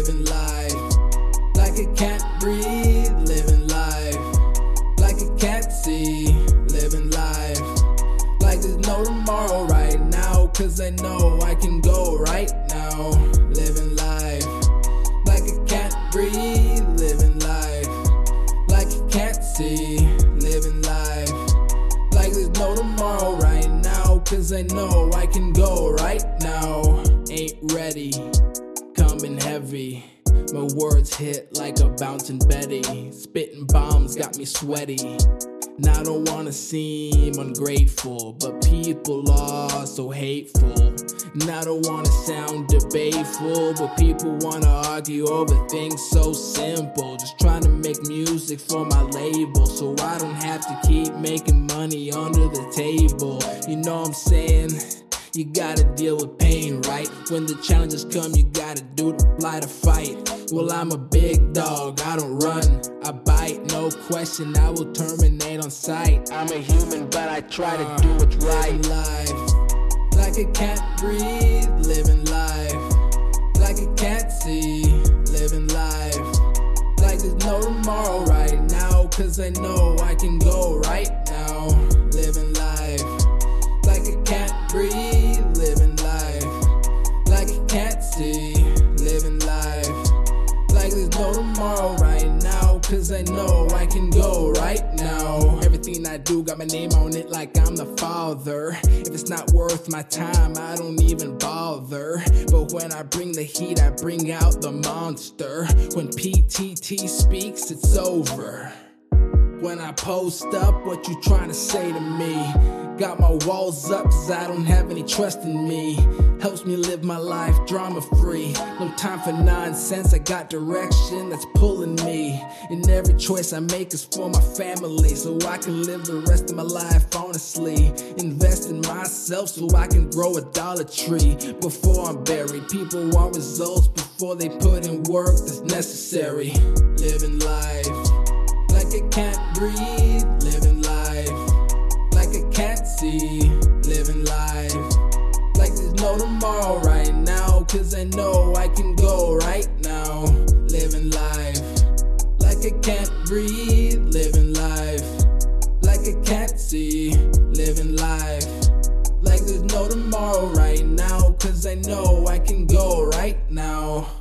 Like I can't breathe, living life. Like I can't see, living life. Like there's no tomorrow right now, cause I know I can go right now, living life. Like I can't breathe, living life. Like I can't see, living life. Like there's no tomorrow right now, cause I know I can go right now. Ain't ready, coming heavy. My words hit like a bouncing Betty. Spitting bombs got me sweaty. Now I don't wanna seem ungrateful, but people are so hateful. And I don't wanna sound debateful, but people wanna argue over things so simple. Just trying to make music for my label, so I don't have to keep making money under the table. You know what I'm saying? You gotta deal with pain, right? When the challenges come, you gotta do the fly to fight. Well, I'm a big dog, I don't run, I bite, no question, I will terminate on sight. I'm a human, but I try to do uh, what's right. Life, like I can't breathe, living life. Like I can't see, living life. Like there's no tomorrow right now, cause I know I can go right living life. Like there's no tomorrow right now, cause I know I can go right now. Everything I do got my name on it like I'm the father. If it's not worth my time, I don't even bother. But when I bring the heat, I bring out the monster. When PTT speaks, it's over. When I post up, what you trying to say to me? Got my walls up cause I don't have any trust in me. Helps me live my life drama free. No time for nonsense, I got direction that's pulling me. And every choice I make is for my family, so I can live the rest of my life honestly. Invest in myself so I can grow a Dollar Tree before I'm buried. People want results before they put in work that's necessary. Living life like I can't breathe, living life like there's no tomorrow right now. Cause I know I can go right now. Living life like I can't breathe. Living life like I can't see. Living life like there's no tomorrow right now. Cause I know I can go right now.